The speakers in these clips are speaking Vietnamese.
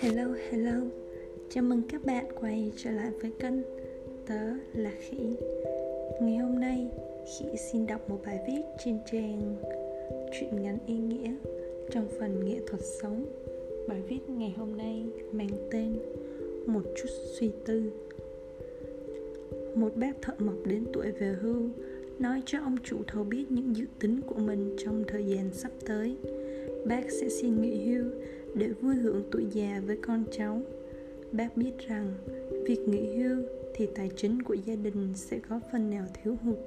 Hello, hello. Chào mừng các bạn quay trở lại với kênh Tớ là Khỉ. Ngày hôm nay, Khỉ xin đọc một bài viết trên trang Chuyện ngắn ý nghĩa trong phần nghệ thuật sống. Bài viết ngày hôm nay mang tên Một chút suy tư. Một bác thợ mộc đến tuổi về hưu Nói cho ông chủ thầu biết những dự tính của mình trong thời gian sắp tới. Bác sẽ xin nghỉ hưu để vui hưởng tuổi già với con cháu. Bác biết rằng, việc nghỉ hưu thì tài chính của gia đình sẽ có phần nào thiếu hụt.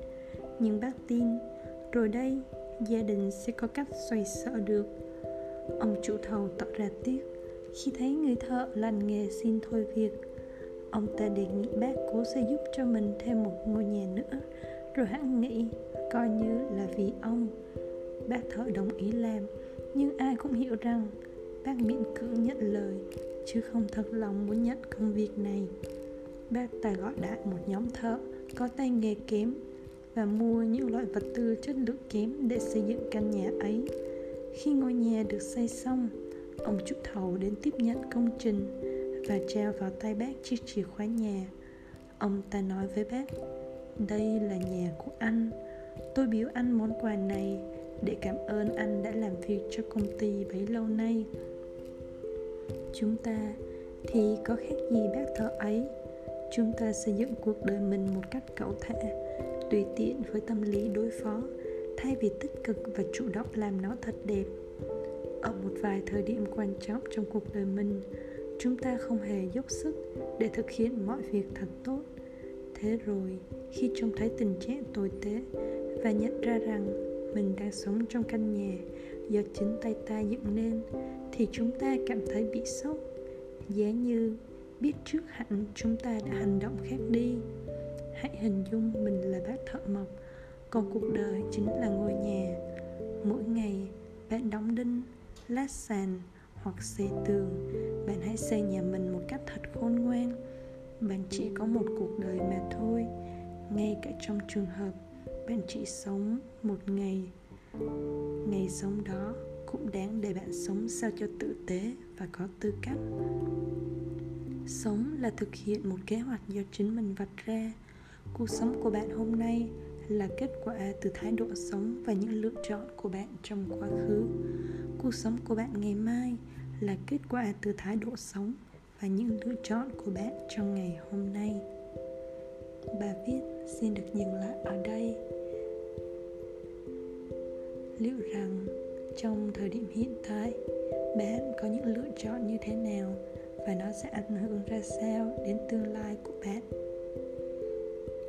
Nhưng bác tin, rồi đây, gia đình sẽ có cách xoay sở được. Ông chủ thầu tỏ ra tiếc khi thấy người thợ lành nghề xin thôi việc. Ông ta đề nghị bác cố sẽ giúp cho mình thêm một ngôi nhà nữa rồi hắn nghĩ, coi như là vì ông, bác thợ đồng ý làm. Nhưng ai cũng hiểu rằng, bác miễn cưỡng nhận lời, chứ không thật lòng muốn nhận công việc này. Bác ta gọi đại một nhóm thợ, có tay nghề kém, và mua những loại vật tư chất lượng kém để xây dựng căn nhà ấy. Khi ngôi nhà được xây xong, ông chủ thầu đến tiếp nhận công trình và trao vào tay bác chiếc chìa khóa nhà. Ông ta nói với bác đây là nhà của anh. Tôi biếu anh món quà này để cảm ơn anh đã làm việc cho công ty bấy lâu nay. Chúng ta thì có khác gì bác thợ ấy? Chúng ta xây dựng cuộc đời mình một cách cẩu thả, tùy tiện với tâm lý đối phó, thay vì tích cực và chủ động làm nó thật đẹp. Ở một vài thời điểm quan trọng trong cuộc đời mình, chúng ta không hề dốc sức để thực hiện mọi việc thật tốt thế rồi. Khi trông thấy tình trạng tồi tệ và nhận ra rằng mình đang sống trong căn nhà do chính tay ta dựng nên, thì chúng ta cảm thấy bị sốc. Giá như biết trước hẳn chúng ta đã hành động khác đi. Hãy hình dung mình là bác thợ mộc, còn cuộc đời chính là ngôi nhà. Mỗi ngày, bạn đóng đinh, lát sàn hoặc xây tường. Bạn hãy xây nhà mình một cách thật khôn ngoan bạn chỉ có một cuộc đời mà thôi. Ngay cả trong trường hợp bạn chỉ sống một ngày ngày sống đó cũng đáng để bạn sống sao cho tử tế và có tư cách. Sống là thực hiện một kế hoạch do chính mình vạch ra. Cuộc sống của bạn hôm nay là kết quả từ thái độ sống và những lựa chọn của bạn trong quá khứ. Cuộc sống của bạn ngày mai là kết quả từ thái độ sống và những lựa chọn của bạn trong ngày hôm nay. Bài viết xin được dừng lại ở đây. Liệu rằng trong thời điểm hiện tại, bạn có những lựa chọn như thế nào và nó sẽ ảnh hưởng ra sao đến tương lai của bạn?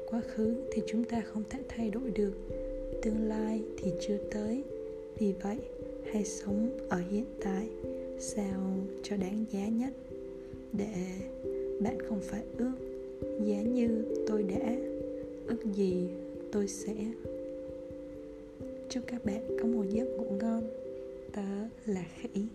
Quá khứ thì chúng ta không thể thay đổi được. Tương lai thì chưa tới. Vì vậy, hãy sống ở hiện tại, sao cho đáng giá nhất để bạn không phải ước giá như tôi đã, ước gì tôi sẽ. Chúc các bạn có một giấc ngủ ngon. Tớ là khỉ